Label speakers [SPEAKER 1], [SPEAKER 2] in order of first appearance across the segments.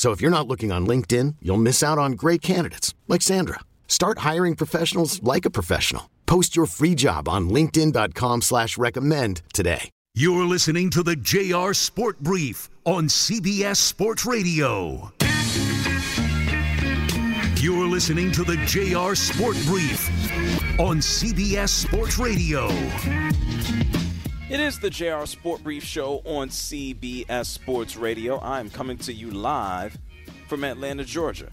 [SPEAKER 1] So if you're not looking on LinkedIn, you'll miss out on great candidates like Sandra. Start hiring professionals like a professional. Post your free job on LinkedIn.com slash recommend today.
[SPEAKER 2] You're listening to the JR Sport Brief on CBS Sports Radio. You're listening to the JR Sport Brief on CBS Sports Radio.
[SPEAKER 3] It is the JR Sport Brief Show on CBS Sports Radio. I'm coming to you live from Atlanta, Georgia.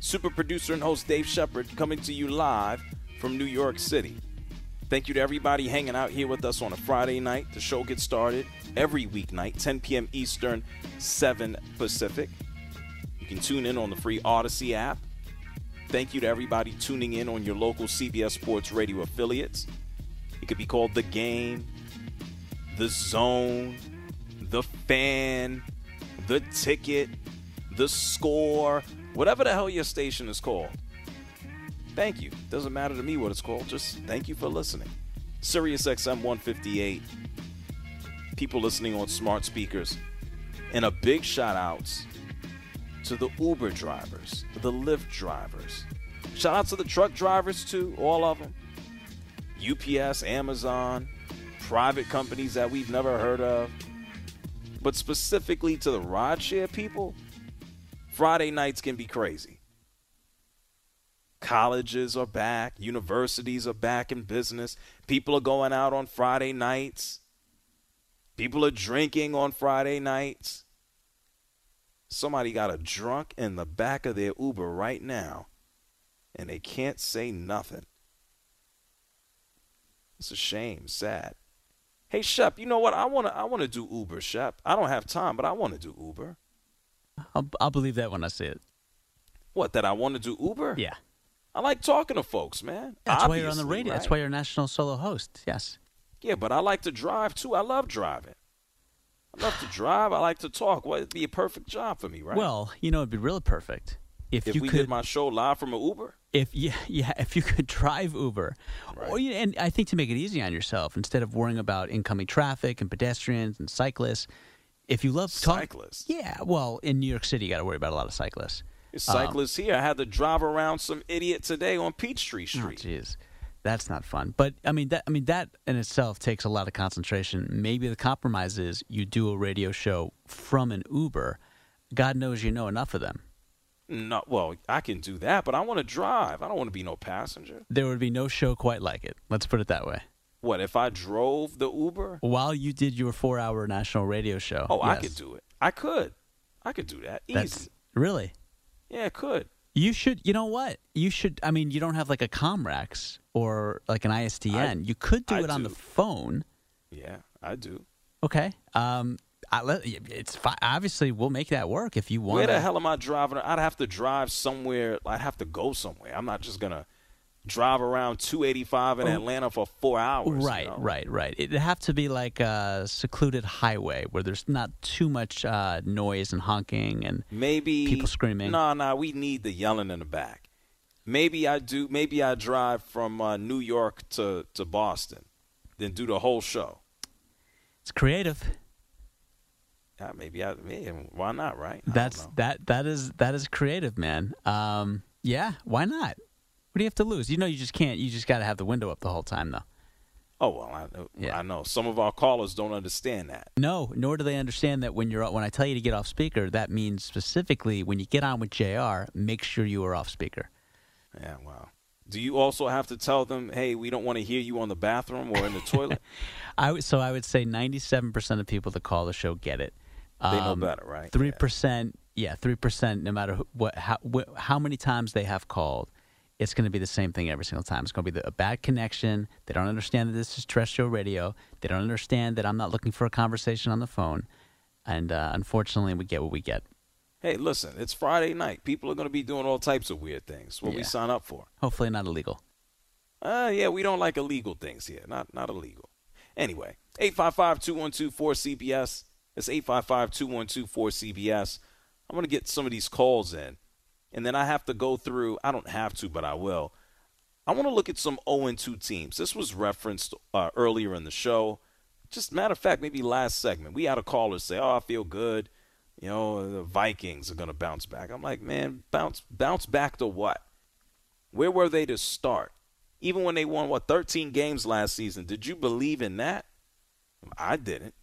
[SPEAKER 3] Super producer and host Dave Shepard coming to you live from New York City. Thank you to everybody hanging out here with us on a Friday night. The show gets started every weeknight, 10 p.m. Eastern, 7 Pacific. You can tune in on the free Audacy app. Thank you to everybody tuning in on your local CBS Sports Radio affiliates. It could be called The Game, the zone, the fan, the ticket, the score, whatever the hell your station is called. Thank you. Doesn't matter to me what it's called. Just thank you for listening. Sirius XM 158. People listening on smart speakers. And a big shout out to the Uber drivers, the Lyft drivers. Shout out to the truck drivers too, all of them. UPS, Amazon, private companies that we've never heard of, but specifically to the rideshare people, Friday nights can be crazy. Colleges are back, universities are back in business. People are going out on Friday nights. People are drinking on Friday nights. Somebody got a drunk in the back of their Uber right now, and they can't say nothing. It's a shame, sad. Hey Shep, you know what? I wanna I wanna do Uber, Shep. I don't have time, but I wanna do Uber.
[SPEAKER 4] I'll, I'll believe that when I see it.
[SPEAKER 3] What? That I want to do Uber?
[SPEAKER 4] Yeah.
[SPEAKER 3] I like talking to folks, man.
[SPEAKER 4] That's why you're on the radio. That's why you're a national solo host. Yes.
[SPEAKER 3] Yeah, but I like to drive too. I love driving. I love to drive. I like to talk. Well, it'd be a perfect job for me, right?
[SPEAKER 4] Well, you know, it'd be really perfect if, you
[SPEAKER 3] if
[SPEAKER 4] you
[SPEAKER 3] we
[SPEAKER 4] could.
[SPEAKER 3] did my show live from an Uber.
[SPEAKER 4] If yeah, yeah, if you could drive Uber, or you, and I think to make it easy on yourself, instead of worrying about incoming traffic and pedestrians and cyclists, if you love talk-
[SPEAKER 3] Cyclists?
[SPEAKER 4] yeah, well, in New York City, you got to worry about a lot of cyclists.
[SPEAKER 3] There's
[SPEAKER 4] Um,
[SPEAKER 3] cyclists here. I had to drive around some idiot today on Peachtree
[SPEAKER 4] Oh,
[SPEAKER 3] Street.
[SPEAKER 4] jeez, that's not fun. But I mean, that I mean that in itself takes a lot of concentration. Maybe the compromise is you do a radio show from an Uber. God knows you know enough of them.
[SPEAKER 3] No, well, I can do that, but I want to drive. I don't want to be no passenger.
[SPEAKER 4] There would be no show quite like it. Let's put it that way.
[SPEAKER 3] What if I drove the Uber?
[SPEAKER 4] While you did your four-hour national radio show.
[SPEAKER 3] Oh, I could do it. I could. I could do that. Easy.
[SPEAKER 4] That's really.
[SPEAKER 3] Yeah, I could.
[SPEAKER 4] You should. You know what? You should. I mean, you don't have like a Comrex or like an ISDN. you could do
[SPEAKER 3] I
[SPEAKER 4] it on the phone.
[SPEAKER 3] Yeah, I do.
[SPEAKER 4] Okay. Um. I let, it's fi- obviously we'll make that work if you want.
[SPEAKER 3] Where the hell am I driving? I'd have to drive somewhere. I'd have to go somewhere. I'm not just gonna drive around 285 in
[SPEAKER 4] Oh.
[SPEAKER 3] Atlanta for four hours. you
[SPEAKER 4] Right,
[SPEAKER 3] know?
[SPEAKER 4] right, right. It'd have to be like a secluded highway where there's not too much uh, noise and honking and
[SPEAKER 3] Maybe
[SPEAKER 4] people screaming.
[SPEAKER 3] No, no, we need the yelling in the back. Maybe I do. Maybe I drive from uh, New York to to Boston, then do the whole show.
[SPEAKER 4] It's creative.
[SPEAKER 3] Yeah, maybe I. Yeah, why not? Right? I
[SPEAKER 4] That's that that is that is creative, man. Um, yeah, why not? What do you have to lose? You know, you just can't. You just got to have the window up the whole time, though.
[SPEAKER 3] Oh well, I know.
[SPEAKER 4] Yeah.
[SPEAKER 3] I know. Some of our callers don't understand that.
[SPEAKER 4] No, nor do they understand that when you're when I tell you to get off speaker, that means specifically when you get on with Jr. Make sure you are off speaker.
[SPEAKER 3] Yeah, wow. Do you also have to tell them, "Hey, we don't want to hear you on the bathroom or in the toilet"?
[SPEAKER 4] I would, so I would say 97% of people that call the show get it.
[SPEAKER 3] They know better, right?
[SPEAKER 4] Three
[SPEAKER 3] Yeah.
[SPEAKER 4] percent, yeah, three percent. No matter what, how, wh- how many times they have called, it's going to be the same thing every single time. It's going to be the, a bad connection. They don't understand that this is terrestrial radio. They don't understand that I'm not looking for a conversation on the phone. And uh, unfortunately, we get what we get.
[SPEAKER 3] Hey, listen, it's Friday night. People are going to be doing all types of weird things. What we sign up for?
[SPEAKER 4] Hopefully, not illegal.
[SPEAKER 3] Uh, yeah, we don't like illegal things here. Not not illegal. Anyway, 855-212-4CBS. It's 855-212-4CBS. I'm going to get some of these calls in, and then I have to go through. I don't have to, but I will. I want to look at some 0-2 teams. This was referenced uh, earlier in the show. Just matter of fact, maybe last segment, we had a caller say, "Oh, I feel good. You know, the Vikings are going to bounce back." I'm like, man, bounce bounce back to what? Where were they to start? Even when they won what 13 games last season, did you believe in that? I didn't.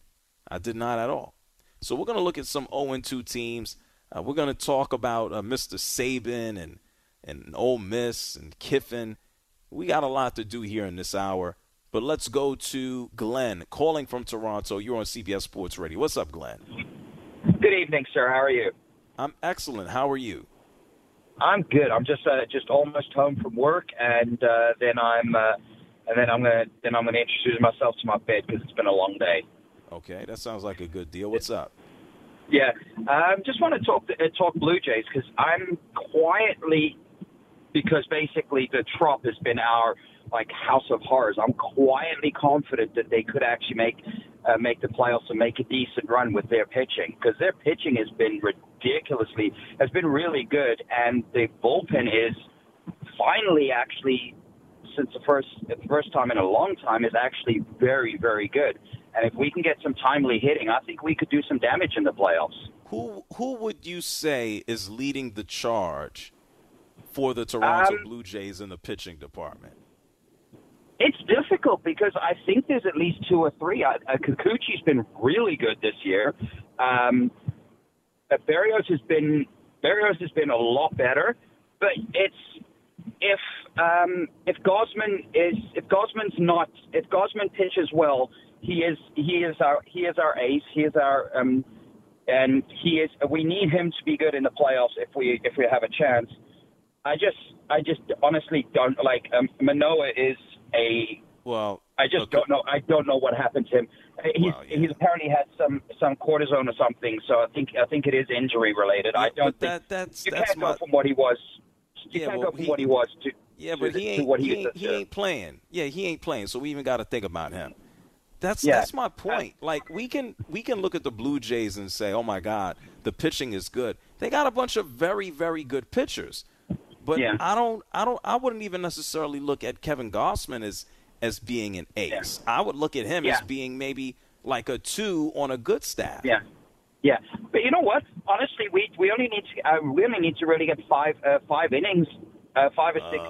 [SPEAKER 3] I did not at all. So we're going to look at some 0-2 teams. Uh, we're going to talk about uh, Mr. Saban and and Ole Miss and Kiffin. We got a lot to do here in this hour. But let's go to Glenn calling from Toronto. You're on CBS Sports Radio. What's up, Glenn?
[SPEAKER 5] Good evening, sir. How are you?
[SPEAKER 3] I'm excellent. How are you?
[SPEAKER 5] I'm good. I'm just uh, just almost home from work, and uh, then I'm uh, and then I'm gonna then I'm gonna introduce myself to my bed because it's been a long day.
[SPEAKER 3] Okay, that sounds like a good deal. What's up?
[SPEAKER 5] Yeah, um, just want to talk uh, talk Blue Jays because I'm quietly because basically the Trop has been our like house of horrors. I'm quietly confident that they could actually make uh, make the playoffs and make a decent run with their pitching because their pitching has been ridiculously has been really good, and the bullpen is finally actually since the first the first time in a long time is actually very very good. And if we can get some timely hitting, I think we could do some damage in the playoffs.
[SPEAKER 3] Who who would you say is leading the charge for the Toronto
[SPEAKER 5] Um,
[SPEAKER 3] Blue Jays in the pitching department?
[SPEAKER 5] It's difficult because I think there's at least two or three. Uh, Kikuchi's been really good this year. Um, uh, Berrios has been Berrios has been a lot better, but it's if um, if Gausman is if Gausman's not if Gausman pitches well, he is he is our he is our ace. He is our um, and he is. We need him to be good in the playoffs if we if we have a chance. I just I just honestly don't like um, Manoah is a
[SPEAKER 3] Well,
[SPEAKER 5] I just
[SPEAKER 3] look,
[SPEAKER 5] don't know. I don't know what happened to him. He's
[SPEAKER 3] Well, yeah.
[SPEAKER 5] he's apparently had some some cortisone or something. So I think I think it is injury related. I
[SPEAKER 3] Yeah,
[SPEAKER 5] don't
[SPEAKER 3] but
[SPEAKER 5] think
[SPEAKER 3] that- that's-
[SPEAKER 5] you
[SPEAKER 3] that's
[SPEAKER 5] can't
[SPEAKER 3] my-
[SPEAKER 5] go from what he was. You
[SPEAKER 3] Yeah,
[SPEAKER 5] can't
[SPEAKER 3] well,
[SPEAKER 5] go from
[SPEAKER 3] he-
[SPEAKER 5] what he was to
[SPEAKER 3] Yeah,
[SPEAKER 5] to
[SPEAKER 3] but he ain't he,
[SPEAKER 5] he,
[SPEAKER 3] ain't, he ain't playing. Yeah, he ain't playing. So we even got to think about him. That's
[SPEAKER 5] Yeah.
[SPEAKER 3] that's my point. Like we can we can look at the Blue Jays and say, "Oh my God, the pitching is good." They got a bunch of very very good pitchers, but
[SPEAKER 5] Yeah.
[SPEAKER 3] I don't I don't I wouldn't even necessarily look at Kevin Gausman as as being an ace. I would look at him as being maybe like a two on a good staff.
[SPEAKER 5] Yeah, yeah. But you know what? Honestly, we we only need to uh, we only need to really get five uh, five innings, uh, five or six,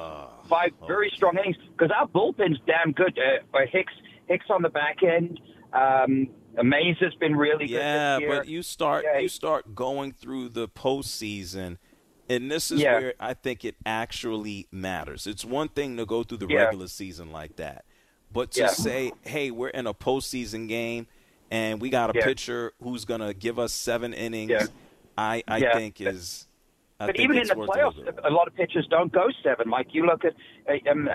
[SPEAKER 5] five very strong innings because our bullpen's damn good. Uh, uh, Hicks Hicks on the back end. Um, Mays has been really good
[SPEAKER 3] Yeah,
[SPEAKER 5] this year.
[SPEAKER 3] but you start
[SPEAKER 5] Yeah,
[SPEAKER 3] you start going through the postseason, and this is
[SPEAKER 5] Yeah.
[SPEAKER 3] where I think it actually matters. It's one thing to go through the
[SPEAKER 5] Yeah.
[SPEAKER 3] regular season like that, but to
[SPEAKER 5] Yeah.
[SPEAKER 3] say, "Hey, we're in a postseason game, and we got a
[SPEAKER 5] Yeah.
[SPEAKER 3] pitcher who's going to give us seven innings,"
[SPEAKER 5] Yeah.
[SPEAKER 3] I I
[SPEAKER 5] Yeah.
[SPEAKER 3] think is. I
[SPEAKER 5] But even in the playoffs, a lot of pitchers don't go seven. Like you look at um,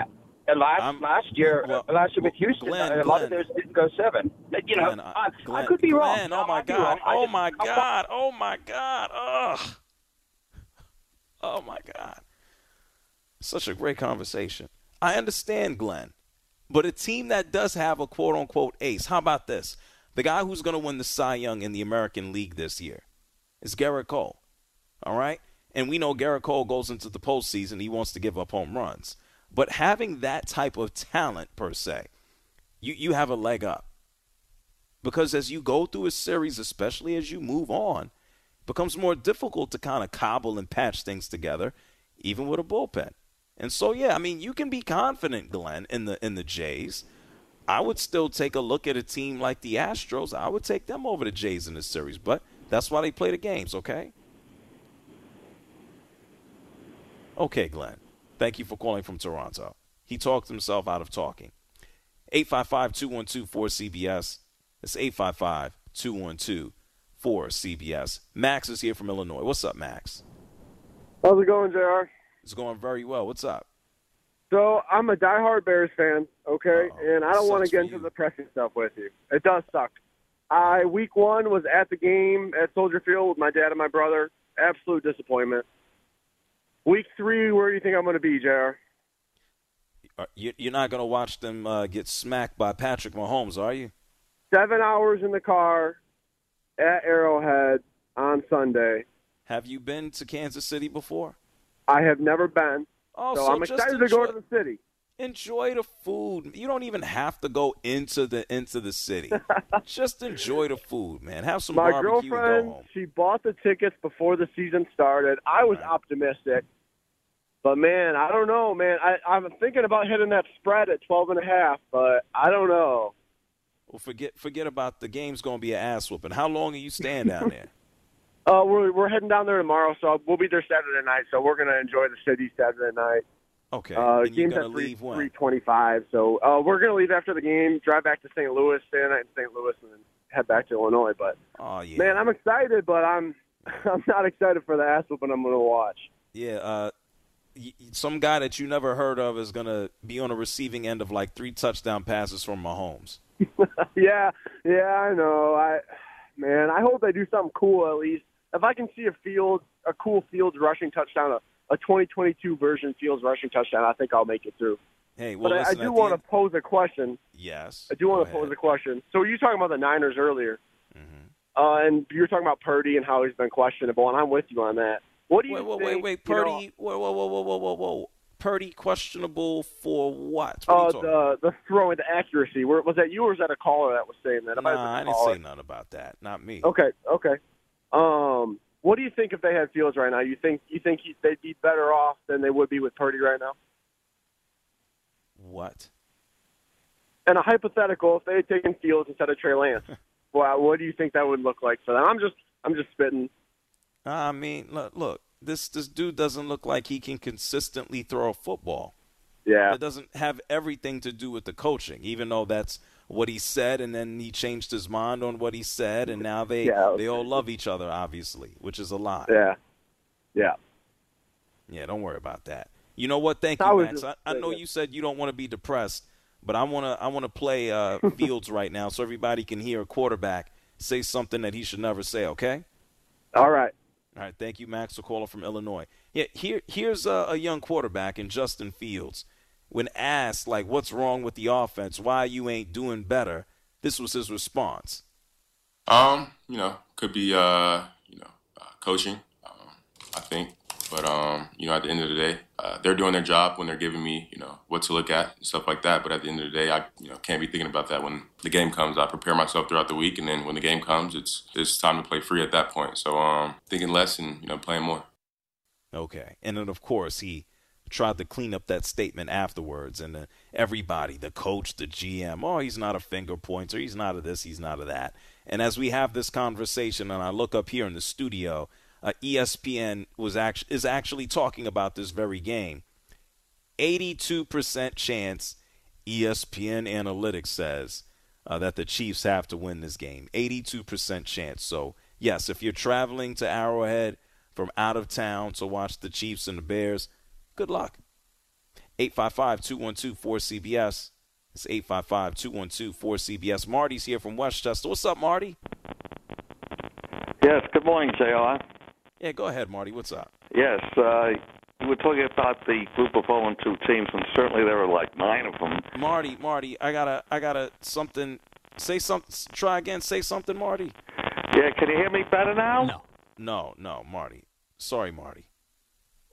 [SPEAKER 5] uh, last
[SPEAKER 3] I'm-
[SPEAKER 5] last year,
[SPEAKER 3] well,
[SPEAKER 5] uh, last year with Houston,
[SPEAKER 3] Glenn,
[SPEAKER 5] uh, a lot
[SPEAKER 3] Glenn.
[SPEAKER 5] of theirs didn't go seven. Uh, You know,
[SPEAKER 3] Glenn,
[SPEAKER 5] I, I could be wrong.
[SPEAKER 3] Oh my God! Oh my God! Oh my God! Ugh! Oh my God! Such a great conversation. I understand, Glenn, but a team that does have a quote unquote ace. How about this? The guy who's going to win the Cy Young in the American League this year is Gerrit Cole. All right, and we know Gerrit Cole goes into the postseason. He wants to give up home runs, but having that type of talent per se, you you have a leg up because as you go through a series, especially as you move on, becomes more difficult to kind of cobble and patch things together, even with a bullpen. And so, yeah, I mean, you can be confident, Glenn, in the in the Jays. I would still take a look at a team like the Astros. I would take them over the Jays in this series, but that's why they play the games, okay? Okay, Glenn. Thank you for calling from Toronto. He talked himself out of talking. 855-212-4CBS. It's 855-212-4CBS. Max is here from Illinois. What's up, Max?
[SPEAKER 6] How's it going, JR?
[SPEAKER 3] It's going very well. What's up?
[SPEAKER 6] So I'm a diehard Bears fan, okay,
[SPEAKER 3] Uh-oh.
[SPEAKER 6] and I don't want to get into the pressing stuff with you. It does suck. I week one was at the game at Soldier Field with my dad and my brother. Absolute disappointment. Week three, where do you think I'm going to be, JR?
[SPEAKER 3] You- You're not going to watch them uh, get smacked by Patrick Mahomes, are you?
[SPEAKER 6] Seven hours in the car at Arrowhead on Sunday.
[SPEAKER 3] Have you been to Kansas City before?
[SPEAKER 6] I have never been,
[SPEAKER 3] Oh,
[SPEAKER 6] so,
[SPEAKER 3] so
[SPEAKER 6] I'm excited to go to the city.
[SPEAKER 3] enjoy the food. You don't even have to go into the into the city. just enjoy the food, man. Have some
[SPEAKER 6] My
[SPEAKER 3] barbecue and
[SPEAKER 6] girlfriend, she bought the tickets before the season started. I was
[SPEAKER 3] Right.
[SPEAKER 6] optimistic. But man, I don't know, man. I, I'm thinking about hitting that spread at twelve and a half, but I don't know.
[SPEAKER 3] Well, forget forget about the game's going to be an ass whooping. How long are you staying down there?
[SPEAKER 6] Uh, we're we're heading down there tomorrow, so we'll be there Saturday night. So we're gonna enjoy the city Saturday night.
[SPEAKER 3] Okay,
[SPEAKER 6] Uh,
[SPEAKER 3] and you're
[SPEAKER 6] game's
[SPEAKER 3] going
[SPEAKER 6] at three three twenty five. So uh, we're gonna leave after the game, drive back to St. Louis, stay the night in St. Louis, and then head back to Illinois. But
[SPEAKER 3] Oh yeah,
[SPEAKER 6] man, I'm excited, but I'm I'm not excited for the ass whooping I'm gonna watch.
[SPEAKER 3] yeah. Uh, y- y- some guy that you never heard of is going to be on the receiving end of like three touchdown passes from Mahomes.
[SPEAKER 6] yeah, yeah, I know. I man, I hope they do something cool at least. If I can see a field, a cool Fields rushing touchdown, a, a 2022 version Fields rushing touchdown, I think I'll make it through.
[SPEAKER 3] Hey, well,
[SPEAKER 6] but I, I do want
[SPEAKER 3] end-
[SPEAKER 6] to pose a question.
[SPEAKER 3] Yes,
[SPEAKER 6] I do want to pose a question. So you talking about the Niners earlier,
[SPEAKER 3] Mm-hmm.
[SPEAKER 6] uh, and you were talking about Purdy and how he's been questionable, and I'm with you on that. What do you
[SPEAKER 3] Wait, wait,
[SPEAKER 6] think?
[SPEAKER 3] wait, wait,
[SPEAKER 6] you know,
[SPEAKER 3] Purdy. Whoa, whoa, whoa, whoa, whoa, whoa. Purdy questionable for what? What
[SPEAKER 6] uh,
[SPEAKER 3] you talking about?
[SPEAKER 6] the the throwing, the accuracy. Where, was that you or was that a caller that was saying that? It might have been
[SPEAKER 3] Nah, I didn't say nothing about that. Not me.
[SPEAKER 6] Okay, okay. Um, what do you think if they had Fields right now? You think you think he, they'd be better off than they would be with Purdy right now?
[SPEAKER 3] What?
[SPEAKER 6] And a hypothetical, if they had taken Fields instead of Trey Lance, well, what do you think that would look like for them? I'm just I'm just spitting.
[SPEAKER 3] I mean, look, look. This this dude doesn't look like he can consistently throw a football.
[SPEAKER 6] Yeah,
[SPEAKER 3] It doesn't have everything to do with the coaching, even though that's what he said, and then he changed his mind on what he said, and now they
[SPEAKER 6] Yeah.
[SPEAKER 3] they all love each other, obviously, which is a lot.
[SPEAKER 6] yeah, yeah.
[SPEAKER 3] Yeah, don't worry about that. You know what? Thank
[SPEAKER 6] I
[SPEAKER 3] you, Max. I, I know you said you don't want to be depressed, but I want to I want to play uh, Fields right now so everybody can hear a quarterback say something that he should never say. Okay.
[SPEAKER 6] All right.
[SPEAKER 3] All right. Thank you, Max, for calling from Illinois. Yeah. Here here's a, a young quarterback in Justin Fields. When asked like what's wrong with the offense, why you ain't doing better, this was his response.
[SPEAKER 7] Um, you know, could be uh, you know, uh, coaching. Um, I think, but um, you know, at the end of the day, uh, they're doing their job when they're giving me, you know, what to look at and stuff like that. But at the end of the day, I, you know, can't be thinking about that when the game comes. I prepare myself throughout the week, and then when the game comes, it's it's time to play free at that point. So, um, thinking less and you know, playing more.
[SPEAKER 3] Okay. And then, of course, he tried to clean up that statement afterwards. And uh, everybody, the coach, the GM, oh, he's not a finger pointer. He's not of this, he's not of that. And as we have this conversation, and I look up here in the studio, uh, ESPN was act- is actually talking about this very game. 82% chance, ESPN Analytics says, uh, that the Chiefs have to win this game. 82% chance. So, yes, if you're traveling to Arrowhead from out of town to watch the Chiefs and the Bears, good luck. 855 212 4CBS. It's 855 212 4CBS. Marty's here from Westchester. What's up, Marty?
[SPEAKER 8] Yes, good morning, JR.
[SPEAKER 3] Yeah, go ahead, Marty. What's up?
[SPEAKER 8] Yes, uh, you were talking about the group of 0 and 2 teams, and certainly there were like nine of them.
[SPEAKER 3] Marty, Marty, I gotta, I gotta something. Say something. Try again. Say something, Marty.
[SPEAKER 8] Yeah, can you hear me better now?
[SPEAKER 4] No.
[SPEAKER 3] No, no, Marty. Sorry, Marty.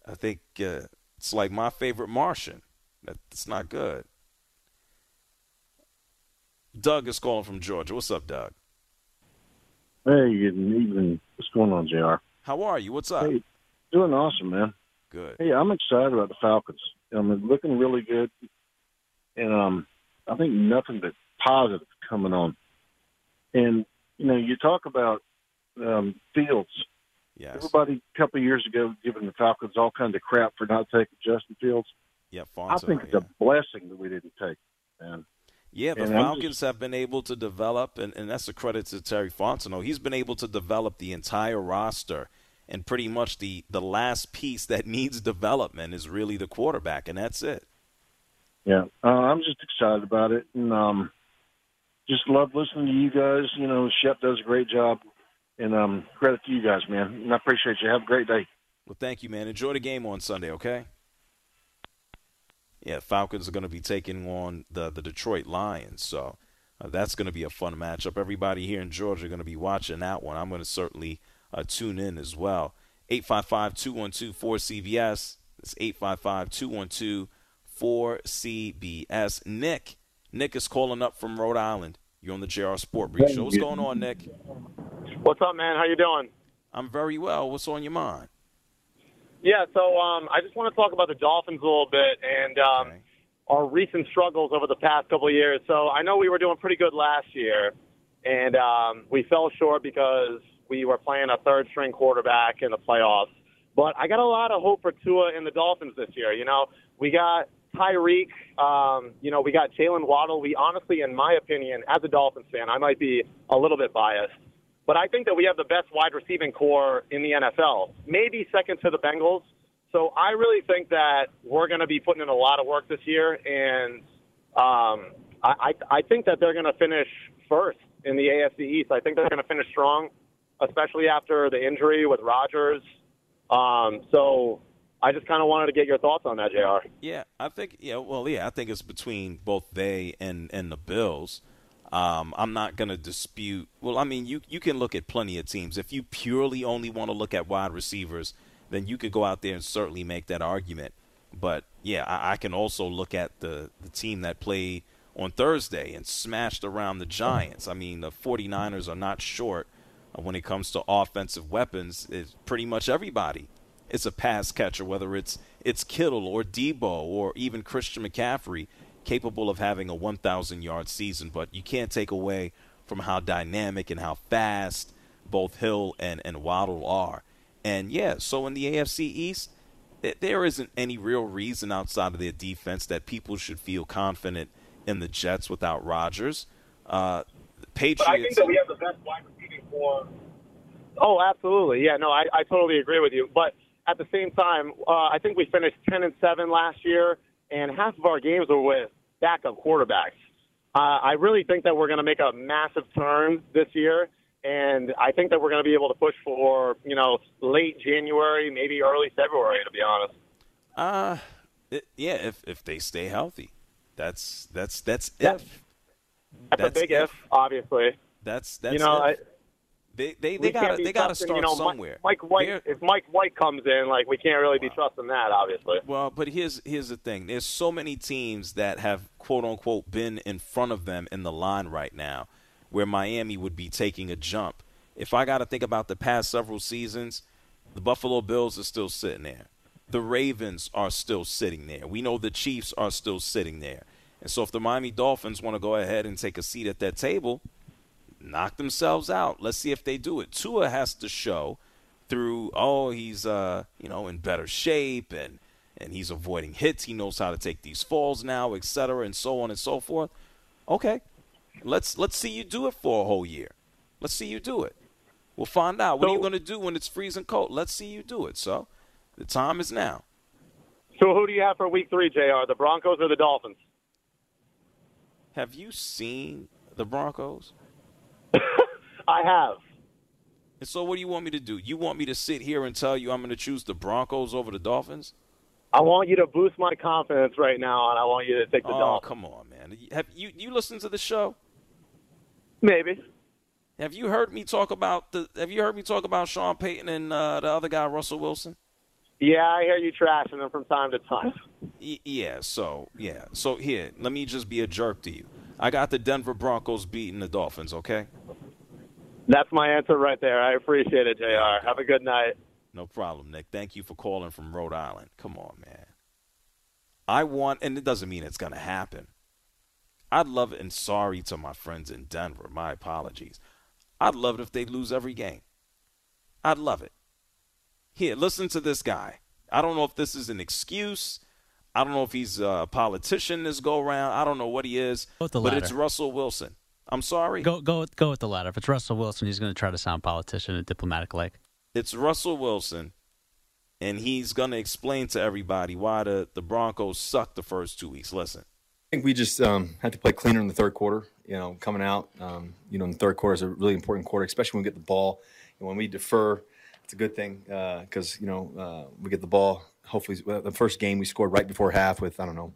[SPEAKER 3] I think uh, it's like my favorite Martian. That's not good. Doug is calling from Georgia. What's up, Doug?
[SPEAKER 9] Hey, good evening. What's going on, Jr.?
[SPEAKER 3] How are you? What's up?
[SPEAKER 9] Hey, doing awesome, man.
[SPEAKER 3] Good.
[SPEAKER 9] Hey, I'm excited about the Falcons. They're looking really good, and um, I think nothing but positive coming on. And you know, you talk about um, Fields.
[SPEAKER 3] Yes.
[SPEAKER 9] Everybody a couple of years ago giving the Falcons all kinds of crap for not taking Justin Fields.
[SPEAKER 3] Yeah,
[SPEAKER 9] I think it's a blessing that we didn't take.
[SPEAKER 3] Yeah, the
[SPEAKER 9] And
[SPEAKER 3] Falcons have been able to develop, and, and that's a credit to Terry Fontenot. He's been able to develop the entire roster, and pretty much the, the last piece that needs development is really the quarterback, and that's it.
[SPEAKER 9] Yeah, uh, I'm just excited about it, and um, just love listening to you guys. You know, Shep does a great job, and um, credit to you guys, man. And I appreciate you. Have a great day.
[SPEAKER 3] Well, thank you, man. Enjoy the game on Sunday, okay? Yeah, Falcons are going to be taking on the the Detroit Lions, so uh, that's going to be a fun matchup. Everybody here in Georgia are going to be watching that one. I'm going to certainly uh, tune in as well. 855-212-4CBS. It's 855-212-4CBS. Nick, Nick is calling up from Rhode Island. You're on the JR Sport Brief Show. What's going on, Nick?
[SPEAKER 10] What's up, man? How you doing?
[SPEAKER 3] I'm very well. What's on your mind?
[SPEAKER 10] Yeah, so um, I just want to talk about the Dolphins a little bit and um, our recent struggles over the past couple of years. So I know we were doing pretty good last year, and um, we fell short because we were playing a third string quarterback in the playoffs. But I got a lot of hope for Tua and the Dolphins this year. You know, we got Tyreek. Um, you know, we got Jaylen Waddle. We honestly, in my opinion, as a Dolphins fan, I might be a little bit biased. But I think that we have the best wide receiving core in the NFL, maybe second to the Bengals. So I really think that we're going to be putting in a lot of work this year, and um, I, I, think that they're going to finish first in the AFC East. I think they're going to finish strong, especially after the injury with Rodgers. Um, so I just kind of wanted to get your thoughts on that, Jr.
[SPEAKER 3] Yeah, I think yeah, well, yeah, I think it's between both they and and the Bills. Um, I'm not going to dispute. Well, I mean, you you can look at plenty of teams. If you purely only want to look at wide receivers, then you could go out there and certainly make that argument. But yeah, I, I can also look at the the team that played on Thursday and smashed around the Giants. I mean, the 49ers are not short when it comes to offensive weapons. It's pretty much everybody. It's a pass catcher, whether it's it's Kittle or Deebo or even Christian McCaffrey capable of having a 1,000 yard season, but you can't take away from how dynamic and how fast both Hill and, and Waddle are. And yeah, so in the AFC East, th- there isn't any real reason outside of their defense that people should feel confident in the Jets without Rodgers. Uh, Patriots.
[SPEAKER 10] But I think that we have the best wide receiving core. Oh, absolutely. Yeah, no, I, I totally agree with you. But at the same time, uh, I think we finished 10 and 7 last year, and half of our games were with backup quarterbacks. Uh, I really think that we're going to make a massive turn this year, and I think that we're going to be able to push for you know late January, maybe early February, to be honest.
[SPEAKER 3] Uh, it, yeah, if if they stay healthy, that's that's that's if.
[SPEAKER 10] That's, a big if, obviously.
[SPEAKER 3] That's that's
[SPEAKER 10] you know,
[SPEAKER 3] if.
[SPEAKER 10] I,
[SPEAKER 3] they they they got they got to start
[SPEAKER 10] you know,
[SPEAKER 3] somewhere.
[SPEAKER 10] Mike White, if Mike White comes in, like we can't really be trusting that, obviously.
[SPEAKER 3] Well, but here's here's the thing. There's so many teams that have quote unquote been in front of them in the line right now, where Miami would be taking a jump. If I got to think about the past several seasons, the Buffalo Bills are still sitting there. The Ravens are still sitting there. We know the Chiefs are still sitting there. And so if the Miami Dolphins want to go ahead and take a seat at that table, knock themselves out. Let's see if they do it. Tua has to show through oh he's uh you know in better shape and and he's avoiding hits. He knows how to take these falls now, etc. and so on and so forth. Okay, let's let's see you do it for a whole year. Let's see you do it. We'll find out. What are you going to do when it's freezing cold? Let's see you do it. So the time is now.
[SPEAKER 10] So who do you have for Week Three, Jr. The Broncos or the Dolphins?
[SPEAKER 3] Have you seen the Broncos?
[SPEAKER 10] I have.
[SPEAKER 3] And so what do you want me to do? You want me to sit here and tell you I'm going to choose the Broncos over the Dolphins?
[SPEAKER 10] I want you to boost my confidence right now, and I want you to take the
[SPEAKER 3] oh,
[SPEAKER 10] Dolphins.
[SPEAKER 3] come on, man. Have you you listened to the show?
[SPEAKER 10] Maybe.
[SPEAKER 3] Have you heard me talk about the Have you heard me talk about Sean Payton and uh, the other guy, Russell Wilson?
[SPEAKER 10] Yeah, I hear you trashing them from time to time.
[SPEAKER 3] Yeah. So yeah. So here, let me just be a jerk to you. I got the Denver Broncos beating the Dolphins. Okay.
[SPEAKER 10] That's my answer right there. I appreciate it, Jr. Have a good night.
[SPEAKER 3] No problem, Nick. Thank you for calling from Rhode Island. Come on, man. I want, and it doesn't mean it's going to happen. I'd love it, and sorry to my friends in Denver. My apologies. I'd love it if they lose every game. I'd love it. Here, listen to this guy. I don't know if this is an excuse. I don't know if he's a politician this go around. I don't know what he is.
[SPEAKER 4] Go
[SPEAKER 3] but it's Russell Wilson. I'm sorry.
[SPEAKER 4] Go go go with the latter. If it's Russell Wilson, he's going to try to sound politician and diplomatic like.
[SPEAKER 3] It's Russell Wilson, and he's going to explain to everybody why the, the Broncos sucked the first two weeks. Listen.
[SPEAKER 11] I think we just um, had to play cleaner in the third quarter. You know, coming out, um, you know, in the third quarter is a really important quarter, especially when we get the ball. And when we defer, it's a good thing because uh, you know uh, we get the ball. Hopefully, the first game we scored right before half with I don't know,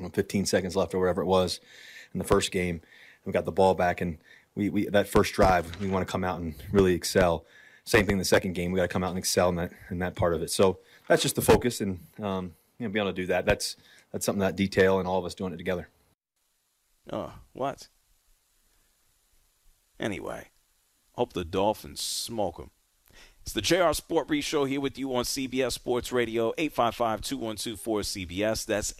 [SPEAKER 11] I know 15 seconds left or whatever it was in the first game. We got the ball back, and we, we that first drive we want to come out and really excel. Same thing in the second game. We got to come out and excel in that in that part of it. So that's just the focus, and um, you know, be able to do that. That's that's something that detail and all of us doing it together.
[SPEAKER 3] Oh, what? Anyway, hope the Dolphins smoke them. It's the JR Sport Brief Show here with you on CBS Sports Radio, 855-212-4CBS. That's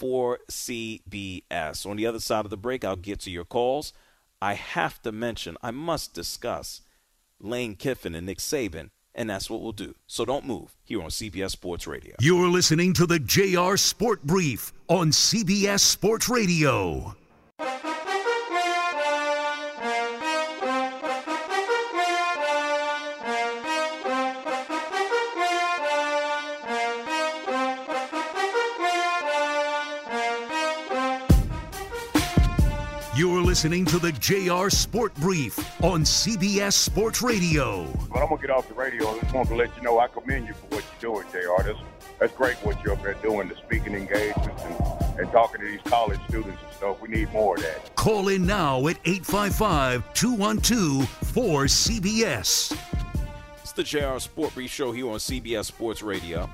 [SPEAKER 3] 855-212-4CBS. On the other side of the break, I'll get to your calls. I have to mention, I must discuss Lane Kiffin and Nick Saban and that's what we'll do. So don't move here on CBS Sports Radio.
[SPEAKER 2] You're listening to the JR Sport Brief on CBS Sports Radio. Listening to the JR Sport Brief on CBS Sports Radio.
[SPEAKER 12] But I'm going to get off the radio. I just want to let you know I commend you for what you're doing, JR. That's, that's great what you're up there doing, the speaking engagements and, and talking to these college students and stuff. We need more of that.
[SPEAKER 2] Call in now at 855 212 4CBS.
[SPEAKER 3] It's the JR Sport Brief Show here on CBS Sports Radio.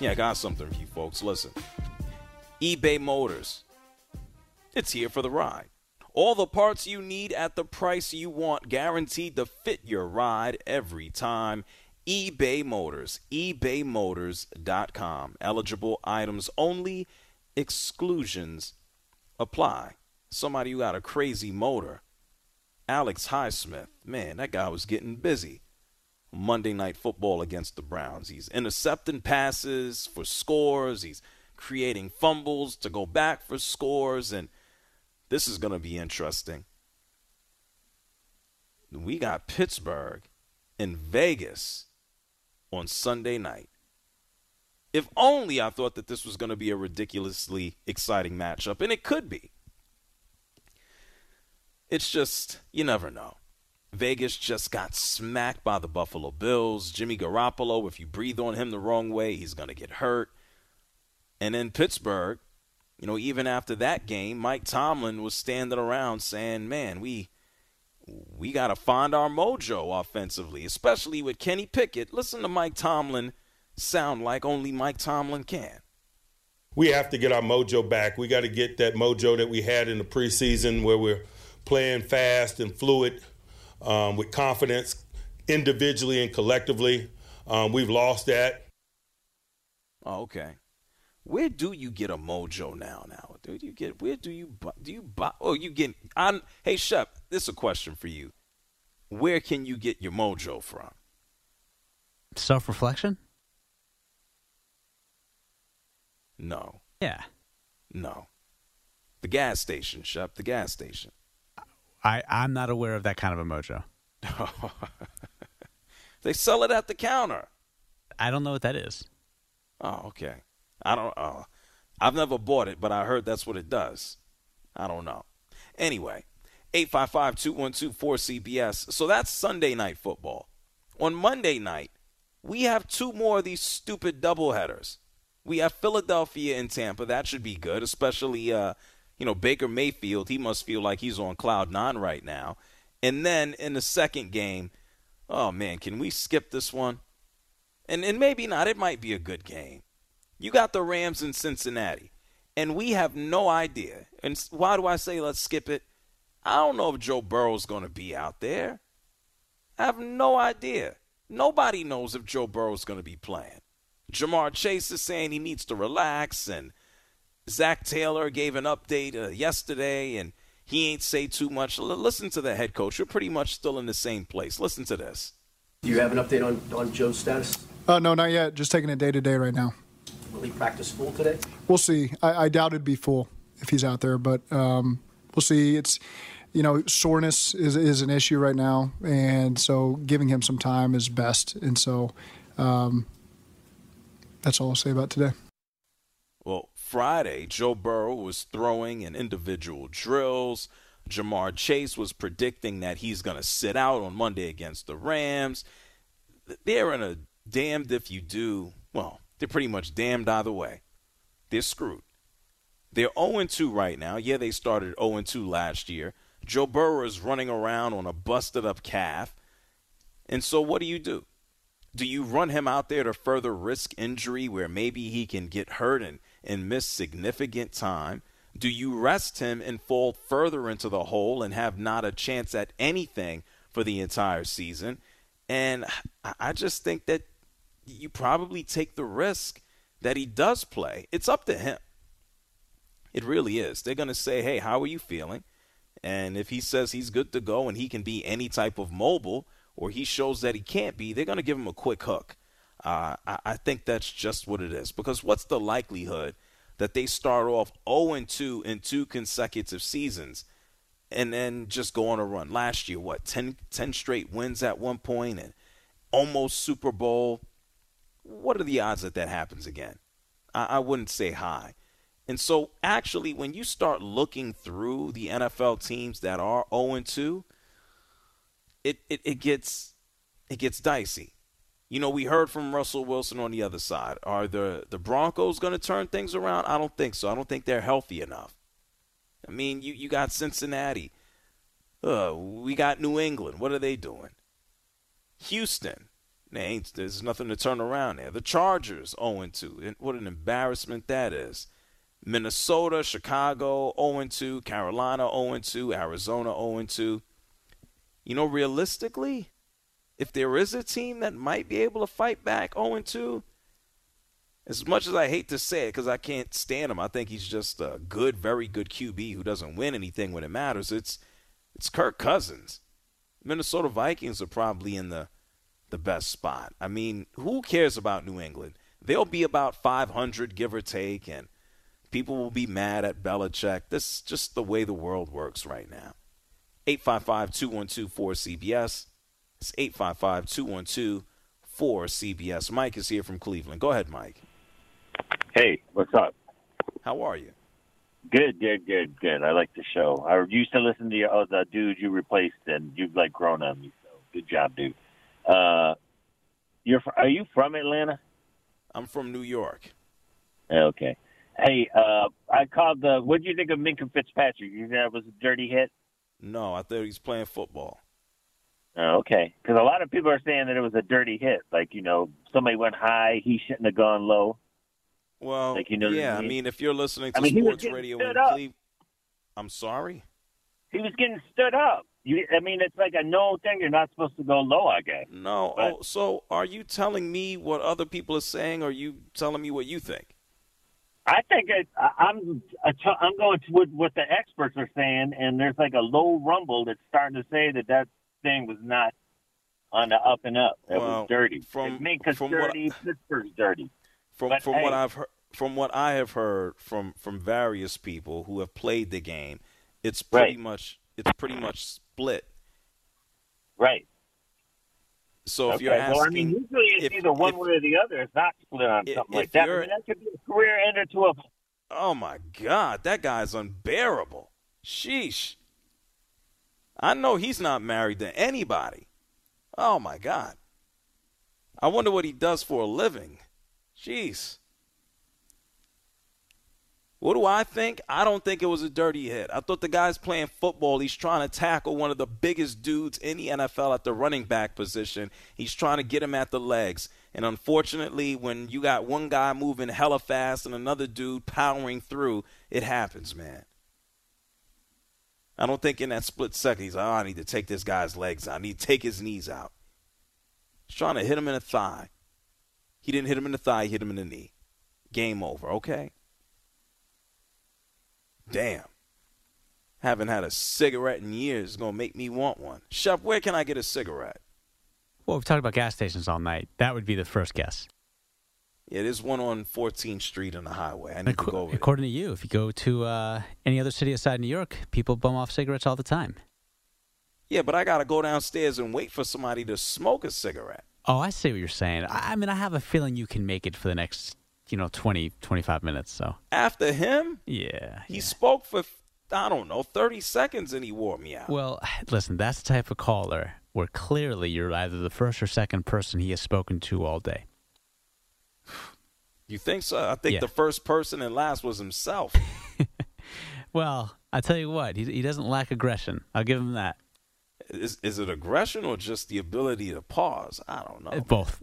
[SPEAKER 3] Yeah, I got something for you folks. Listen, eBay Motors it's here for the ride. All the parts you need at the price you want, guaranteed to fit your ride every time. eBay Motors, ebaymotors.com. Eligible items only, exclusions apply. Somebody who got a crazy motor. Alex Highsmith, man, that guy was getting busy. Monday Night Football against the Browns. He's intercepting passes for scores. He's creating fumbles to go back for scores. And this is going to be interesting. We got Pittsburgh in Vegas on Sunday night. If only I thought that this was going to be a ridiculously exciting matchup, and it could be. It's just, you never know. Vegas just got smacked by the Buffalo Bills. Jimmy Garoppolo, if you breathe on him the wrong way, he's going to get hurt. And in Pittsburgh, you know, even after that game, Mike Tomlin was standing around saying, "Man, we we got to find our mojo offensively, especially with Kenny Pickett." Listen to Mike Tomlin sound like only Mike Tomlin can.
[SPEAKER 13] We have to get our mojo back. We got to get that mojo that we had in the preseason where we're playing fast and fluid um, with confidence individually and collectively. Um, we've lost that.
[SPEAKER 3] Oh, okay. Where do you get a mojo now? Now, do you get? Where do you do you buy? Oh, you get on. Hey, Shep, this is a question for you. Where can you get your mojo from?
[SPEAKER 4] Self reflection.
[SPEAKER 3] No.
[SPEAKER 4] Yeah.
[SPEAKER 3] No. The gas station, Shep. The gas station.
[SPEAKER 4] I I'm not aware of that kind of a mojo.
[SPEAKER 3] they sell it at the counter.
[SPEAKER 4] I don't know what that is.
[SPEAKER 3] Oh, okay. I don't. Uh, I've never bought it, but I heard that's what it does. I don't know. Anyway, 855-212-4CBS. So that's Sunday night football. On Monday night, we have two more of these stupid doubleheaders. We have Philadelphia and Tampa. That should be good, especially uh, you know Baker Mayfield. He must feel like he's on cloud nine right now. And then in the second game, oh man, can we skip this one? And and maybe not. It might be a good game. You got the Rams in Cincinnati, and we have no idea. And why do I say let's skip it? I don't know if Joe Burrow's going to be out there. I have no idea. Nobody knows if Joe Burrow's going to be playing. Ja'Marr Chase is saying he needs to relax, and Zac Taylor gave an update uh, yesterday, and he ain't say too much. L- listen to the head coach. You're pretty much still in the same place. Listen to this.
[SPEAKER 14] Do you have an update on, on Joe's status?
[SPEAKER 15] Uh, no, not yet. Just taking it day to day right now.
[SPEAKER 14] Will he practice full today?
[SPEAKER 15] We'll see. I, I doubt it'd be full if he's out there, but um, we'll see. It's you know soreness is is an issue right now, and so giving him some time is best. And so um, that's all I'll say about today.
[SPEAKER 3] Well, Friday, Joe Burrow was throwing in individual drills. Ja'Marr Chase was predicting that he's going to sit out on Monday against the Rams. They're in a damned if you do. Well, they're pretty much damned either way. They're screwed. They're 0 2 right now. Yeah, they started 0 2 last year. Joe Burrow is running around on a busted up calf. And so, what do you do? Do you run him out there to further risk injury where maybe he can get hurt and, and miss significant time? Do you rest him and fall further into the hole and have not a chance at anything for the entire season? And I just think that you probably take the risk that he does play. It's up to him. It really is. They're going to say, hey, how are you feeling? And if he says he's good to go and he can be any type of mobile, or he shows that he can't be, they're going to give him a quick hook. Uh, I, I, think that's just what it is. Because what's the likelihood that they start off 0 2 in two consecutive seasons and then just go on a run? Last year, what, 10, 10 straight wins at one point and almost Super Bowl? What are the odds that that happens again? I, I wouldn't say high. And so, actually, when you start looking through the NFL teams that are 0 2, it, it, it gets it gets dicey. You know, we heard from Russell Wilson on the other side. Are the the Broncos going to turn things around? I don't think so. I don't think they're healthy enough. I mean, you you got Cincinnati. Uh, we got New England. What are they doing? Houston. Ain't, there's nothing to turn around there. The Chargers 0 2. What an embarrassment that is. Minnesota, Chicago 0 2. Carolina 0 2. Arizona 0 2 you know, realistically, if there is a team that might be able to fight back 0 2, as much as I hate to say it because I can't stand him, I think he's just a good, very good QB who doesn't win anything when it matters. It's it's Kirk Cousins. Minnesota Vikings are probably in the the best spot. I mean, who cares about New England? They'll be about 500, give or take, and people will be mad at Belichick. This is just the way the world works right now. 855 212 4CBS. It's 855 212 4CBS. Mike is here from Cleveland. Go ahead, Mike.
[SPEAKER 16] Hey, what's up?
[SPEAKER 3] How are you?
[SPEAKER 16] Good, good, good, good. I like the show. I used to listen to you, oh, uh, the dude you replaced, and you've like grown on me. So good job, dude. Uh, you're are you from Atlanta?
[SPEAKER 3] I'm from New York.
[SPEAKER 16] Okay. Hey, uh, I called the. What do you think of Minkah Fitzpatrick? You think that was a dirty hit?
[SPEAKER 3] No, I thought he was playing football.
[SPEAKER 16] Oh, okay. Because a lot of people are saying that it was a dirty hit. Like, you know, somebody went high, he shouldn't have gone low.
[SPEAKER 3] Well,
[SPEAKER 16] like, you know
[SPEAKER 3] yeah,
[SPEAKER 16] I mean?
[SPEAKER 3] Mean, if you're listening to
[SPEAKER 16] I mean,
[SPEAKER 3] sports radio in Cleveland, I'm sorry.
[SPEAKER 16] He was getting stood up. You, I mean, it's like a no thing. You're not supposed to go low, I guess.
[SPEAKER 3] No.
[SPEAKER 16] Oh, but,
[SPEAKER 3] oh, so are you telling me what other people are saying, or are you telling me what you think?
[SPEAKER 16] I think it, I'm I'm going to what, what the experts are saying, and there's like a low rumble that's starting to say that that thing was not on the up and up. It
[SPEAKER 3] well,
[SPEAKER 16] was dirty.
[SPEAKER 3] From
[SPEAKER 16] Minkah's
[SPEAKER 3] from
[SPEAKER 16] dirty,
[SPEAKER 3] what,
[SPEAKER 16] Pittsburgh's dirty.
[SPEAKER 3] From
[SPEAKER 16] but,
[SPEAKER 3] from
[SPEAKER 16] hey,
[SPEAKER 3] what I've heard, from what I have heard from from various people who have played the game, it's pretty
[SPEAKER 16] right.
[SPEAKER 3] much it's pretty much split.
[SPEAKER 16] Right.
[SPEAKER 3] So if
[SPEAKER 16] okay.
[SPEAKER 3] you're asking,
[SPEAKER 16] well, I mean, usually it's
[SPEAKER 3] if,
[SPEAKER 16] either one
[SPEAKER 3] if,
[SPEAKER 16] way or the other. It's not split on
[SPEAKER 3] if,
[SPEAKER 16] something like that. I mean, that could be a career ender to a.
[SPEAKER 3] Oh my God, that guy's unbearable. Sheesh. I know he's not married to anybody. Oh my God. I wonder what he does for a living. Jeez. What do I think? I don't think it was a dirty hit. I thought the guy's playing football. He's trying to tackle one of the biggest dudes in the NFL at the running back position. He's trying to get him at the legs. And unfortunately, when you got one guy moving hella fast and another dude powering through, it happens, man. I don't think in that split second he's like, oh, I need to take this guy's legs out. I need to take his knees out. He's trying to hit him in the thigh. He didn't hit him in the thigh, he hit him in the knee. Game over, okay? Damn. Haven't had a cigarette in years. It's gonna make me want one. Shep, where can I get a cigarette?
[SPEAKER 4] Well, we've talked about gas stations all night. That would be the first guess.
[SPEAKER 3] Yeah, there's one on 14th Street on the highway. I need to go over there.
[SPEAKER 4] According to you, if you go to uh, any other city aside New York, people bum off cigarettes all the time.
[SPEAKER 3] Yeah, but I gotta go downstairs and wait for somebody to smoke a cigarette.
[SPEAKER 4] Oh, I see what you're saying. I, I mean, I have a feeling you can make it for the next, you know, 20, 25 minutes. So
[SPEAKER 3] After him,
[SPEAKER 4] yeah,
[SPEAKER 3] he spoke for I don't know 30 seconds and he wore me out.
[SPEAKER 4] Well, listen, that's the type of caller where clearly you're either the first or second person he has spoken to all day.
[SPEAKER 3] You think so? I think
[SPEAKER 4] Yeah.
[SPEAKER 3] the first person and last was himself.
[SPEAKER 4] Well, I tell you what, he, he doesn't lack aggression. I'll give him that.
[SPEAKER 3] Is is it aggression or just the ability to pause? I don't know.
[SPEAKER 4] Uh, Both.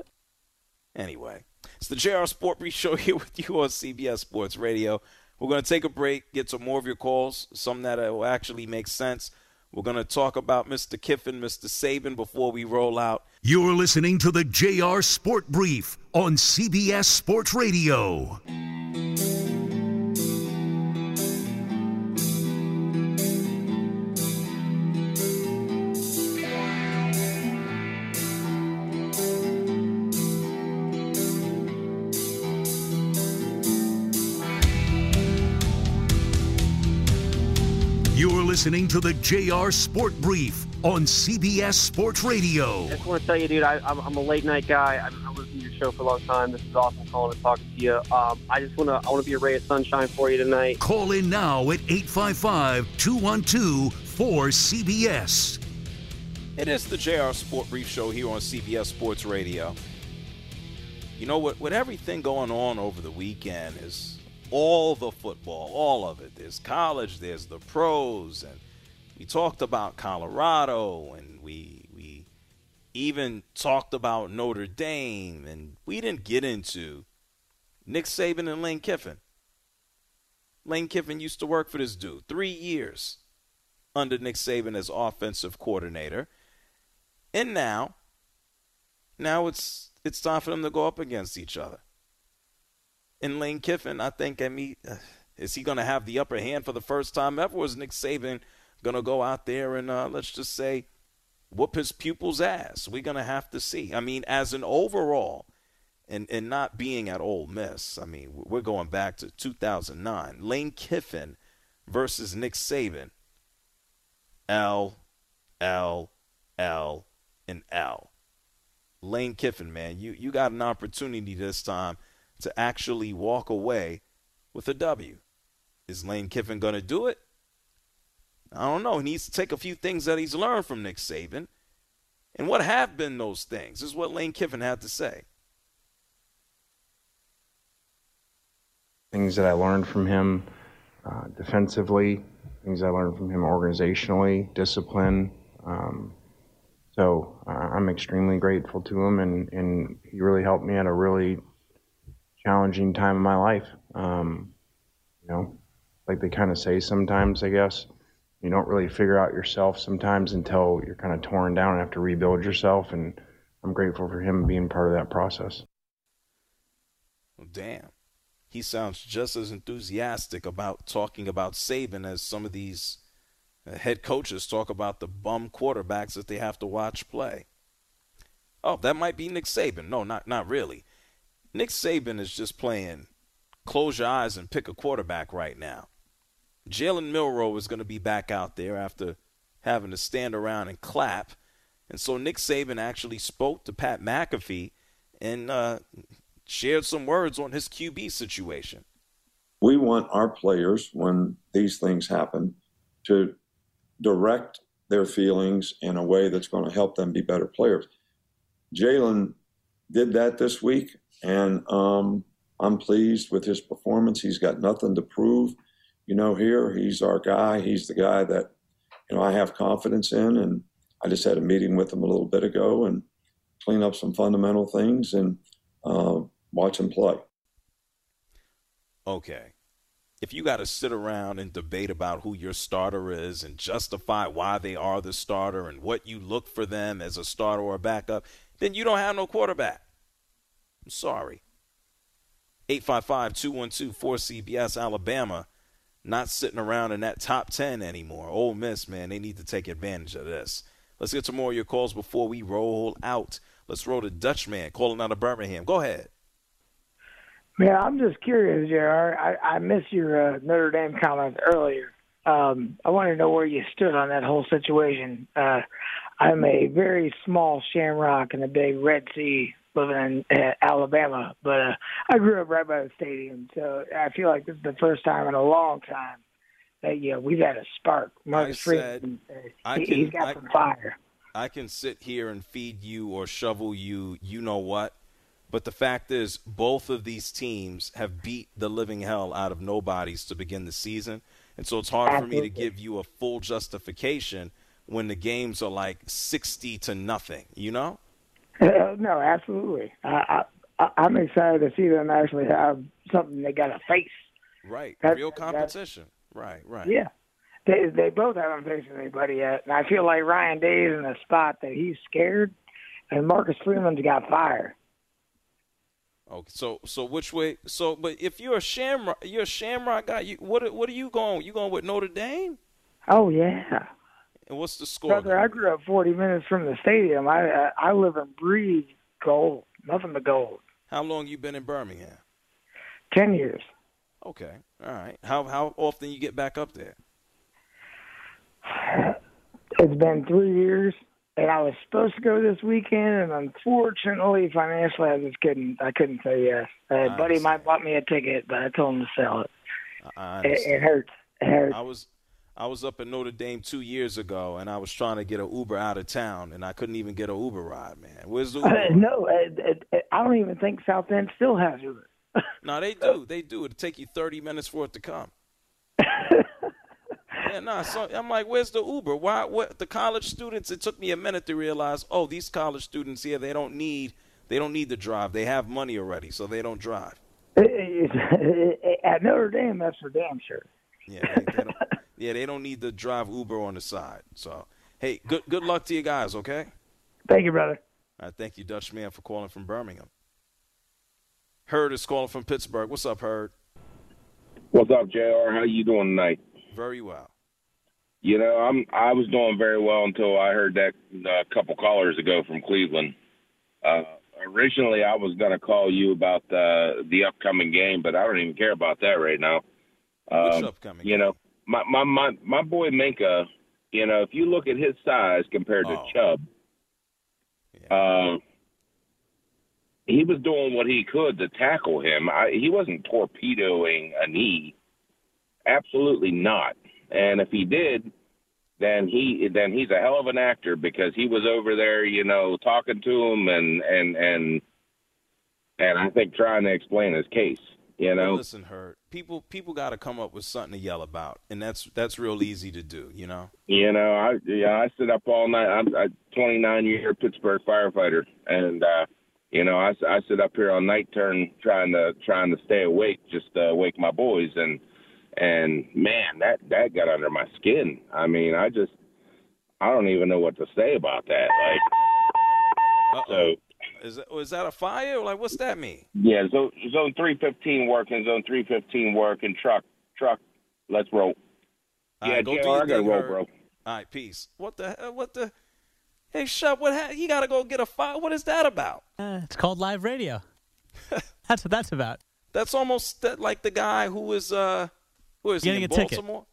[SPEAKER 3] Anyway, it's the JR Sport Brief Show here with you on CBS Sports Radio. We're going to take a break, get some more of your calls, some that will actually make sense. We're going to talk about Mr. Kiffin, Mr. Saban before we roll out.
[SPEAKER 2] You're listening to the JR Sport Brief on CBS Sports Radio. Listening to the JR Sport Brief on CBS Sports Radio.
[SPEAKER 17] I just want to tell you, dude, I, I'm, I'm a late night guy. I've I'm listening to your show for a long time. This is awesome calling and talking to you. Um, I just want to I want to be a ray of sunshine for you tonight.
[SPEAKER 2] Call in now at 855 212 4CBS.
[SPEAKER 3] It is the JR Sport Brief Show here on CBS Sports Radio. You know, with, with everything going on over the weekend is all the football, all of it. There's college, there's the pros, and we talked about Colorado, and we we even talked about Notre Dame, and we didn't get into Nick Saban and Lane Kiffin. Lane Kiffin used to work for this dude three years under Nick Saban as offensive coordinator. And now, now it's it's time for them to go up against each other. And Lane Kiffin, I think, I mean, is he going to have the upper hand for the first time ever? Is Nick Saban going to go out there and uh, let's just say whoop his pupil's ass? We're going to have to see. I mean, as an overall, and and not being at Ole Miss, I mean, we're going back to 2009. Lane Kiffin versus Nick Saban. L, L, L, and L. Lane Kiffin, man, you, you got an opportunity this time to actually walk away with a W. Is Lane Kiffin going to do it? I don't know. He needs to take a few things that he's learned from Nick Saban. And what have been those things is what Lane Kiffin had to say.
[SPEAKER 18] things that I learned from him uh, defensively, things I learned from him organizationally, discipline. Um, so uh, I'm extremely grateful to him, and, and he really helped me at a really challenging time in my life. Um, you know, like they kind of say sometimes, I guess, you don't really figure out yourself sometimes until you're kind of torn down and have to rebuild yourself. And I'm grateful for him being part of that process.
[SPEAKER 3] Well, damn. He sounds just as enthusiastic about talking about Saban as some of these uh, head coaches talk about the bum quarterbacks that they have to watch play. Oh, that might be Nick Saban. No, not not really. Nick Saban is just playing close your eyes and pick a quarterback right now. Jalen Milroe is going to be back out there after having to stand around and clap. And so Nick Saban actually spoke to Pat McAfee and uh, shared some words on his QB situation.
[SPEAKER 19] We want our players, when these things happen, to direct their feelings in a way that's going to help them be better players. Jalen did that this week, and um, I'm pleased with his performance. He's got nothing to prove, you know. Here, he's our guy. He's the guy that you know I have confidence in, and I just had a meeting with him a little bit ago and clean up some fundamental things and uh, watch him play.
[SPEAKER 3] Okay. If you got to sit around and debate about who your starter is and justify why they are the starter and what you look for them as a starter or a backup, then you don't have no quarterback. I'm sorry. 855 212 4CBS, Alabama not sitting around in that top 10 anymore. Ole Miss, man, they need to take advantage of this. Let's get some more of your calls before we roll out. Let's roll to Dutchman calling out of Birmingham. Go ahead.
[SPEAKER 20] Man, I'm just curious, JR. I, I missed your uh, Notre Dame comment earlier. Um, I want to know where you stood on that whole situation. Uh, I'm a very small shamrock in the big Red Sea living in uh, Alabama, but uh, I grew up right by the stadium, so I feel like this is the first time in a long time that you know we've had a spark. Marcus Freeman, uh,
[SPEAKER 3] I
[SPEAKER 20] he,
[SPEAKER 3] can-
[SPEAKER 20] he's got
[SPEAKER 3] I-
[SPEAKER 20] some fire.
[SPEAKER 3] I can sit here and feed you or shovel you, you know what. But the fact is, both of these teams have beat the living hell out of nobodies to begin the season. And so it's hard for me to give you a full justification when the games are like 60 to nothing, you know?
[SPEAKER 20] Uh, no, absolutely. I, I, I'm excited to see them actually have something they got to face.
[SPEAKER 3] Right. Real competition. Right, right.
[SPEAKER 20] Yeah. They they both haven't faced anybody yet, and I feel like Ryan Day's in a spot that he's scared, and Marcus Freeman's got fire.
[SPEAKER 3] Okay, so so which way? So, but if you're a Shamrock, you're a Shamrock guy. You, what what are you going? You going with Notre Dame?
[SPEAKER 20] Oh yeah,
[SPEAKER 3] And what's the score?
[SPEAKER 20] brother. I grew up 40 minutes from the stadium. I I, I live and breathe gold, nothing but gold.
[SPEAKER 3] How long you been in Birmingham?
[SPEAKER 20] Ten years.
[SPEAKER 3] Okay, all right. How how often you get back up there?
[SPEAKER 20] It's been three years, and I was supposed to go this weekend, and unfortunately, financially, I just couldn't. I couldn't say yes.
[SPEAKER 3] I
[SPEAKER 20] buddy might bought me a ticket, but I told him to sell it. It, it hurts. It hurts.
[SPEAKER 3] I was I was up in Notre Dame two years ago, and I was trying to get an Uber out of town, and I couldn't even get an Uber ride, man. Where's the Uber?
[SPEAKER 20] Uh, no, uh, uh, I don't even think South Bend still has Uber.
[SPEAKER 3] No, they do. They do. It'll take you 30 minutes for it to come. yeah, no. So I'm like, where's the Uber? Why? What? The college students. It took me a minute to realize. Oh, these college students here, they don't need. They don't need to drive. They have money already, so they don't drive.
[SPEAKER 20] At Notre Dame, that's for damn sure.
[SPEAKER 3] Yeah, they, they don't. Yeah, they don't need to drive Uber on the side. So, hey, good good luck to you guys. Okay.
[SPEAKER 20] Thank you, brother.
[SPEAKER 3] I thank you, Dutch man, for calling from Birmingham. Hurd is calling from Pittsburgh. What's up, Hurd?
[SPEAKER 21] What's up, Jr? How you doing tonight?
[SPEAKER 3] Very well.
[SPEAKER 21] You know, I'm I was doing very well until I heard that uh, couple callers ago from Cleveland. Uh, originally, I was going to call you about uh, the upcoming game, but I don't even care about that right now.
[SPEAKER 3] Which
[SPEAKER 21] Um,
[SPEAKER 3] upcoming
[SPEAKER 21] You know, my my my my boy Minkah. You know, if you look at his size compared to
[SPEAKER 3] Oh.
[SPEAKER 21] Chubb, uh, he was doing what he could to tackle him. I, he wasn't torpedoing a knee. Absolutely not. And if he did, then he then he's a hell of an actor because he was over there, you know, talking to him and and and and I think trying to explain his case. You
[SPEAKER 3] Well,
[SPEAKER 21] know,
[SPEAKER 3] listen, Hurd. People people got to come up with something to yell about, and that's that's real easy to do. You know.
[SPEAKER 21] You know, I yeah, I sit up all night. I'm a 29 year Pittsburgh firefighter, and uh, you know, I, I sit up here on night turn trying to trying to stay awake, just to wake my boys, and and man, that that got under my skin. I mean, I just I don't even know what to say about that. Like, so
[SPEAKER 3] Is that, is that a fire? Like, what's that mean?
[SPEAKER 21] yeah, zone zone 315 working, zone 315 working, truck truck, let's roll.
[SPEAKER 3] All
[SPEAKER 21] Yeah,
[SPEAKER 3] right, go
[SPEAKER 21] JR,
[SPEAKER 3] do your
[SPEAKER 21] I gotta roll, bro.
[SPEAKER 3] All right, peace. What the hell? What the? Hey, Shep, what? Ha- he got to go get a fire. What is that about?
[SPEAKER 4] Uh, it's called live radio. that's what that's about.
[SPEAKER 3] That's almost that, like the guy who is uh, who is he
[SPEAKER 4] Getting
[SPEAKER 3] in
[SPEAKER 4] a ticket.
[SPEAKER 3] Baltimore?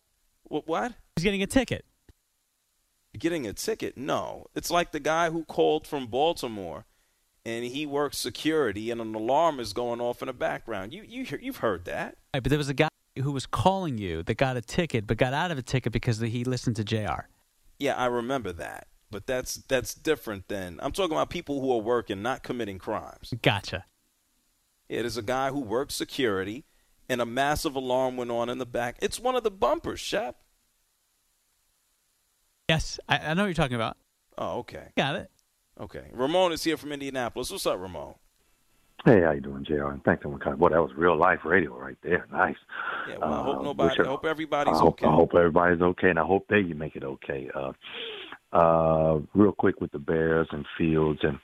[SPEAKER 3] What? What?
[SPEAKER 4] He's getting a ticket.
[SPEAKER 3] Getting a ticket? No, it's like the guy who called from Baltimore, and he works security, and an alarm is going off in the background. You you hear- you've heard that?
[SPEAKER 4] Right, but there was a guy who was calling you that got a ticket, but got out of a ticket because he listened to Jr.
[SPEAKER 3] Yeah, I remember that. But that's that's different than I'm talking about people who are working, not committing crimes.
[SPEAKER 4] Gotcha.
[SPEAKER 3] It is a guy who works security, and a massive alarm went on in the back. It's one of the bumpers, Shep.
[SPEAKER 4] Yes, I, I know what you're talking about.
[SPEAKER 3] Oh, okay.
[SPEAKER 4] Got it.
[SPEAKER 3] Okay. Ramon is here from Indianapolis. What's up, Ramon?
[SPEAKER 22] Hey, how you doing, Jr. And thanks for coming. Boy, that was real life radio right there. Nice.
[SPEAKER 3] Yeah, well, I hope
[SPEAKER 22] Uh,
[SPEAKER 3] nobody. I- hope everybody's
[SPEAKER 22] I hope,
[SPEAKER 3] okay.
[SPEAKER 22] I hope everybody's okay, and I hope they make it okay. Uh, uh, real quick with the Bears and Fields, and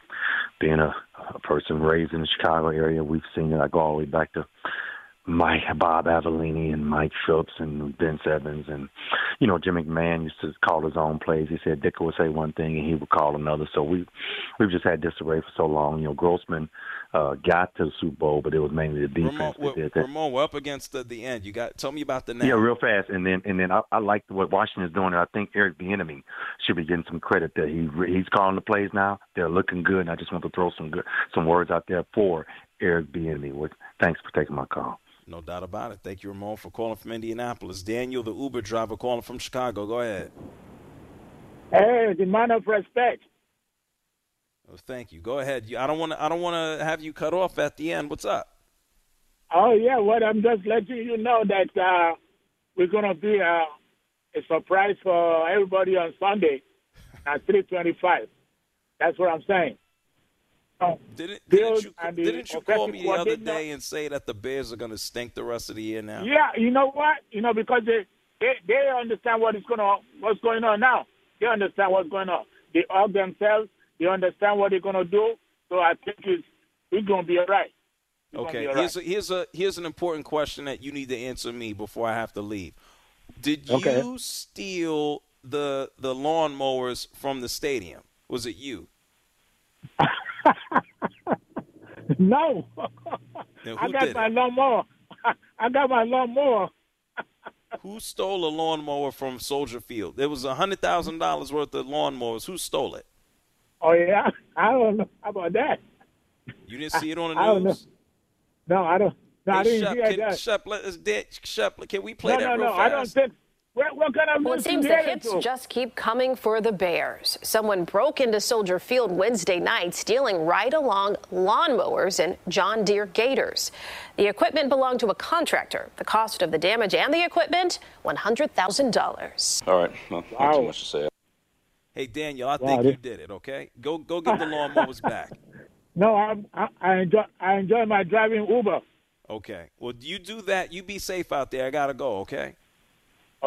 [SPEAKER 22] being a, a person raised in the Chicago area, we've seen it. I go all the way back to Mike Bob Avellini and Mike Phillips and Vince Evans and you know Jim McMahon used to call his own plays. He said Ditka would say one thing and he would call another. So we we've just had disarray for so long. You know Grossman uh, got to the Super Bowl, but it was mainly the defense
[SPEAKER 3] Ramon,
[SPEAKER 22] that did that.
[SPEAKER 3] Ramon, we're up against the, the end. You got tell me about the now.
[SPEAKER 22] Yeah, real fast, and then and then I, I like what Washington's doing. And I think Eric Bieniemy should be getting some credit that he he's calling the plays now. They're looking good, and I just want to throw some good some words out there for Eric Bieniemy. Thanks for taking my call.
[SPEAKER 3] No doubt about it. Thank you, Ramon, for calling from Indianapolis. Daniel, the Uber driver, calling from Chicago. Go ahead.
[SPEAKER 23] Hey, the man of respect.
[SPEAKER 3] Oh, thank you. Go ahead. I don't want to. I don't want to have you cut off at the end. What's up?
[SPEAKER 23] Oh yeah, well I'm just letting you know that uh, we're gonna be uh, a surprise for everybody on Sunday at 3:25. That's what I'm saying. Oh,
[SPEAKER 3] Didn't, didn't you, didn't you call me the other day and say that the Bears are going to stink the rest of the year now?
[SPEAKER 23] Yeah, you know what? You know because they they, they understand what is going on, what's going on now. They understand what's going on. They hug themselves. They understand what they're going to do. So I think it's it's going to be all right. It's
[SPEAKER 3] Okay. Here's a, here's a here's an important question that you need to answer me before I have to leave. Did
[SPEAKER 23] Okay.
[SPEAKER 3] you steal the the lawnmowers from the stadium? Was it you?
[SPEAKER 23] no, I got my
[SPEAKER 3] it?
[SPEAKER 23] lawnmower. I got my lawnmower.
[SPEAKER 3] Who stole a lawnmower from Soldier Field? There was a hundred thousand dollars worth of lawnmowers. Who stole it?
[SPEAKER 23] Oh yeah, I don't know How about that.
[SPEAKER 3] You didn't see it on the
[SPEAKER 23] I
[SPEAKER 3] news.
[SPEAKER 23] No, I don't. No, I
[SPEAKER 3] Hey,
[SPEAKER 23] didn't
[SPEAKER 3] Shep,
[SPEAKER 23] hear
[SPEAKER 3] can,
[SPEAKER 23] that.
[SPEAKER 3] Shep, let us de- Shep, can we play
[SPEAKER 23] no,
[SPEAKER 3] that
[SPEAKER 23] no,
[SPEAKER 3] real
[SPEAKER 23] no.
[SPEAKER 3] fast?
[SPEAKER 23] I don't think. What, what kind of
[SPEAKER 24] Well, it
[SPEAKER 23] news
[SPEAKER 24] seems the
[SPEAKER 23] headed
[SPEAKER 24] hits
[SPEAKER 23] to?
[SPEAKER 24] just keep coming for the Bears. Someone broke into Soldier Field Wednesday night, stealing right along lawnmowers and John Deere gators. The equipment belonged to a contractor. The cost of the damage and the equipment, $100,000.
[SPEAKER 25] All right. Well, not too much to say.
[SPEAKER 3] Hey Daniel, I
[SPEAKER 23] Wow,
[SPEAKER 3] think
[SPEAKER 23] this-
[SPEAKER 3] you did it. Okay, go go get the lawnmowers back.
[SPEAKER 23] No, I, I, I enjoy. I enjoy my driving Uber.
[SPEAKER 3] Okay. Well, you do that. You be safe out there. I gotta go. Okay.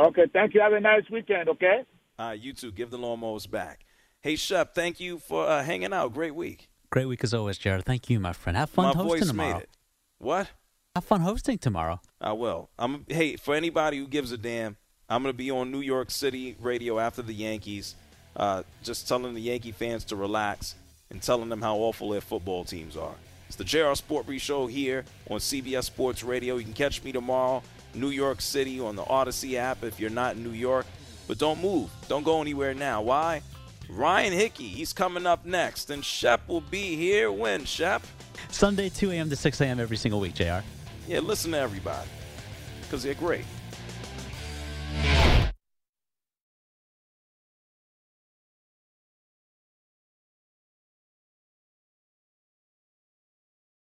[SPEAKER 23] Okay, thank you. Have a nice weekend. Okay.
[SPEAKER 3] All right, you too. Give the lawnmowers back. Hey Shep, thank you for uh, hanging out. Great week.
[SPEAKER 4] Great week as always, Jared. Thank you, my friend. Have fun
[SPEAKER 3] My
[SPEAKER 4] hosting
[SPEAKER 3] voice
[SPEAKER 4] tomorrow.
[SPEAKER 3] made it. What?
[SPEAKER 4] Have fun hosting tomorrow.
[SPEAKER 3] I will. I'm. Hey, for anybody who gives a damn, I'm gonna be on New York City radio after the Yankees, uh, just telling the Yankee fans to relax and telling them how awful their football teams are. It's the JR Sport Brief Show here on CBS Sports Radio. You can catch me tomorrow, New York City, on the Audacy app if you're not in New York. But don't move. Don't go anywhere now. Why? Ryan Hickey, he's coming up next, and Shep will be here when Shep.
[SPEAKER 4] Sunday, 2 a.m. to 6 a.m. every single week, JR.
[SPEAKER 3] Yeah, listen to everybody because they're great.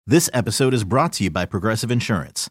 [SPEAKER 26] This episode is brought to you by Progressive Insurance.